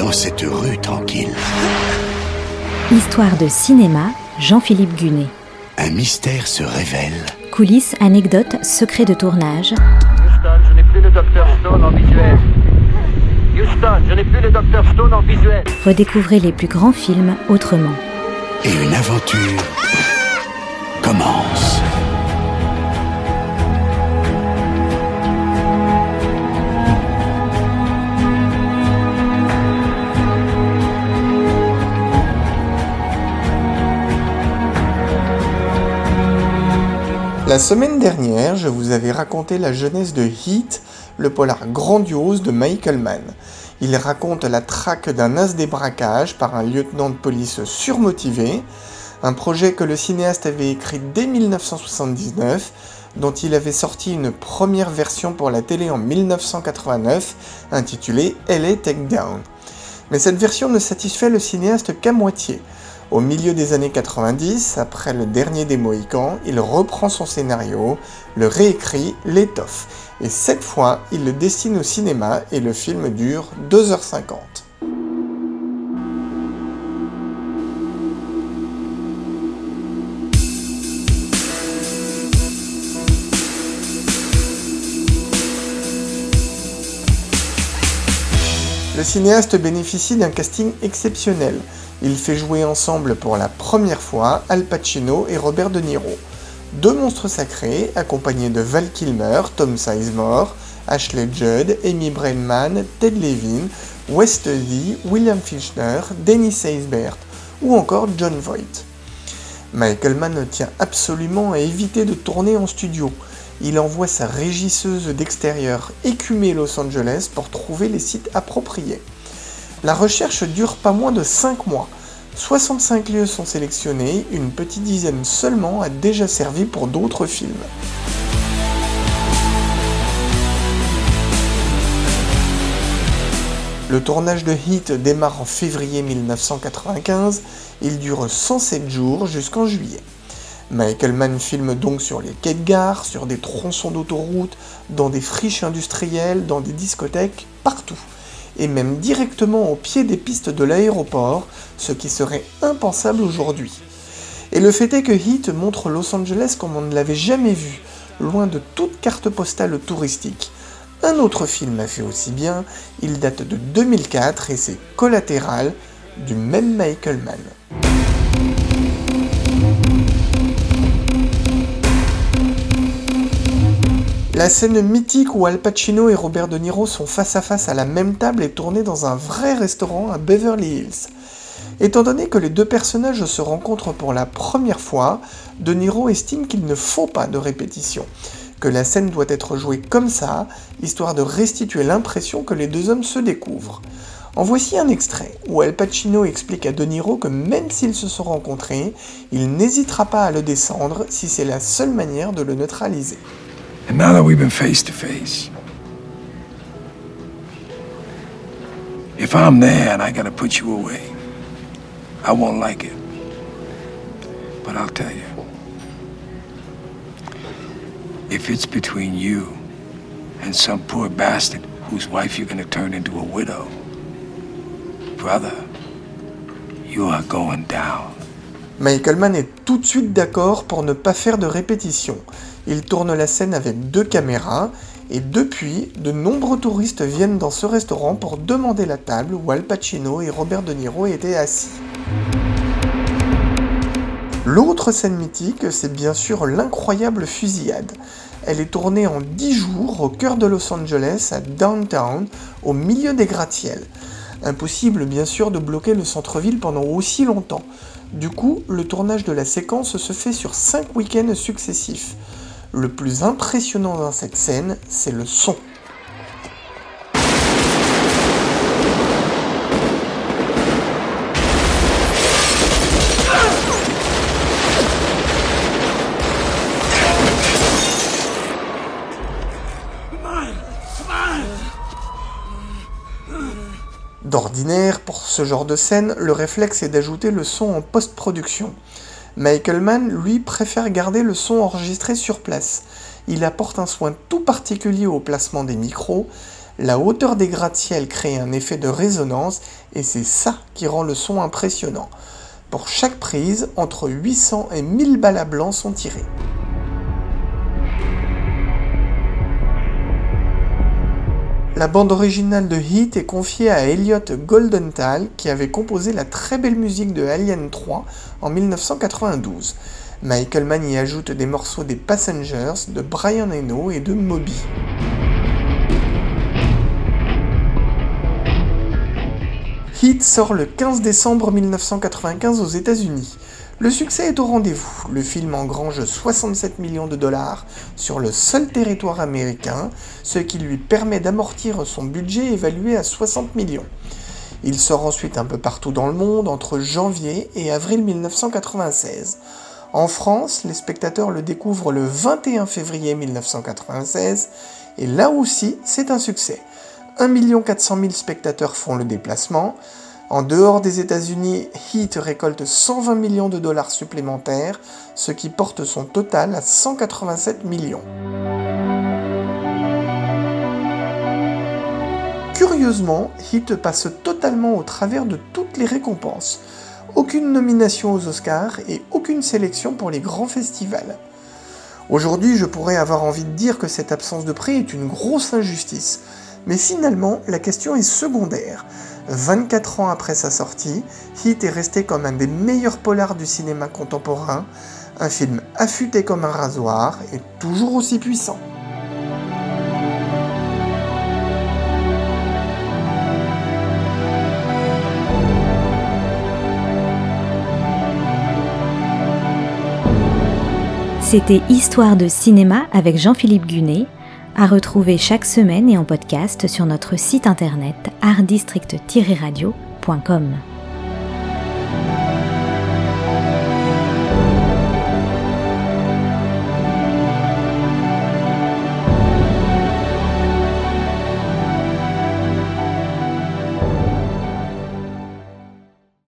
dans cette rue tranquille Histoire de cinéma, Jean-Philippe Gunet. Un mystère se révèle. Coulisses, anecdotes, secrets de tournage. Houston, je n'ai plus le docteur Stone en visuel. Houston, je n'ai plus le docteur Stone en visuel. Redécouvrez les plus grands films autrement. Et une aventure La semaine dernière, je vous avais raconté la jeunesse de Heat, le polar grandiose de Michael Mann. Il raconte la traque d'un as des braquages par un lieutenant de police surmotivé, un projet que le cinéaste avait écrit dès 1979, dont il avait sorti une première version pour la télé en 1989, intitulée LA Takedown. Mais cette version ne satisfait le cinéaste qu'à moitié. Au milieu des années 90, après le dernier des Mohicans, il reprend son scénario, le réécrit, l'étoffe. Et cette fois, il le dessine au cinéma et le film dure 2h50. Le cinéaste bénéficie d'un casting exceptionnel. Il fait jouer ensemble pour la première fois Al Pacino et Robert De Niro. Deux monstres sacrés, accompagnés de Val Kilmer, Tom Sizemore, Ashley Judd, Amy Brennan, Ted Levin, West Lee, William Fichtner, Dennis Eisbert ou encore John Voight. Michael Mann tient absolument à éviter de tourner en studio. Il envoie sa régisseuse d'extérieur écumer Los Angeles pour trouver les sites appropriés. La recherche dure pas moins de 5 mois. 65 lieux sont sélectionnés, une petite dizaine seulement a déjà servi pour d'autres films. Le tournage de Heat démarre en février 1995, il dure 107 jours jusqu'en juillet. Michael Mann filme donc sur les quais de gare, sur des tronçons d'autoroute, dans des friches industrielles, dans des discothèques, partout. Et même directement au pied des pistes de l'aéroport, ce qui serait impensable aujourd'hui. Et le fait est que Heat montre Los Angeles comme on ne l'avait jamais vu, loin de toute carte postale touristique. Un autre film a fait aussi bien, il date de 2004 et c'est Collatéral du même Michael Mann. La scène mythique où Al Pacino et Robert De Niro sont face à face à la même table est tournée dans un vrai restaurant à Beverly Hills. Étant donné que les deux personnages se rencontrent pour la première fois, De Niro estime qu'il ne faut pas de répétition, que la scène doit être jouée comme ça, histoire de restituer l'impression que les deux hommes se découvrent. En voici un extrait où Al Pacino explique à De Niro que même s'ils se sont rencontrés, il n'hésitera pas à le descendre si c'est la seule manière de le neutraliser. And now that we've been face to face, if I'm there and I gotta put you away, I won't like it. But I'll tell you, if it's between you and some poor bastard whose wife you're gonna turn into a widow, brother, you are going down. Michael Mann est tout de suite d'accord pour ne pas faire de répétition. Il tourne la scène avec deux caméras et depuis, de nombreux touristes viennent dans ce restaurant pour demander la table où Al Pacino et Robert De Niro étaient assis. L'autre scène mythique, c'est bien sûr l'incroyable fusillade. Elle est tournée en 10 jours au cœur de Los Angeles, à Downtown, au milieu des gratte-ciels. Impossible bien sûr de bloquer le centre-ville pendant aussi longtemps. Du coup, le tournage de la séquence se fait sur 5 week-ends successifs. Le plus impressionnant dans cette scène, c'est le son. D'ordinaire, pour ce genre de scène, le réflexe est d'ajouter le son en post-production. Michael Mann, lui, préfère garder le son enregistré sur place. Il apporte un soin tout particulier au placement des micros. La hauteur des gratte-ciel crée un effet de résonance et c'est ça qui rend le son impressionnant. Pour chaque prise, entre 800 et 1000 balles à blanc sont tirées. La bande originale de Heat est confiée à Elliot Goldenthal qui avait composé la très belle musique de Alien 3 en 1992. Michael Mann y ajoute des morceaux des Passengers, de Brian Eno et de Moby. Heat sort le 15 décembre 1995 aux États-Unis. Le succès est au rendez-vous. Le film engrange 67 millions de dollars sur le seul territoire américain, ce qui lui permet d'amortir son budget évalué à 60 millions. Il sort ensuite un peu partout dans le monde entre janvier et avril 1996. En France, les spectateurs le découvrent le 21 février 1996 et là aussi, c'est un succès. 1 400 000 spectateurs font le déplacement. En dehors des États-Unis, Heat récolte 120 millions de dollars supplémentaires, ce qui porte son total à 187 millions. Curieusement, Heat passe totalement au travers de toutes les récompenses. Aucune nomination aux Oscars et aucune sélection pour les grands festivals. Aujourd'hui, je pourrais avoir envie de dire que cette absence de prix est une grosse injustice, mais finalement, la question est secondaire. 24 ans après sa sortie, Heat est resté comme un des meilleurs polars du cinéma contemporain, un film affûté comme un rasoir et toujours aussi puissant. C'était Histoire de cinéma avec Jean-Philippe Gunet à retrouver chaque semaine et en podcast sur notre site internet artdistrict-radio.com.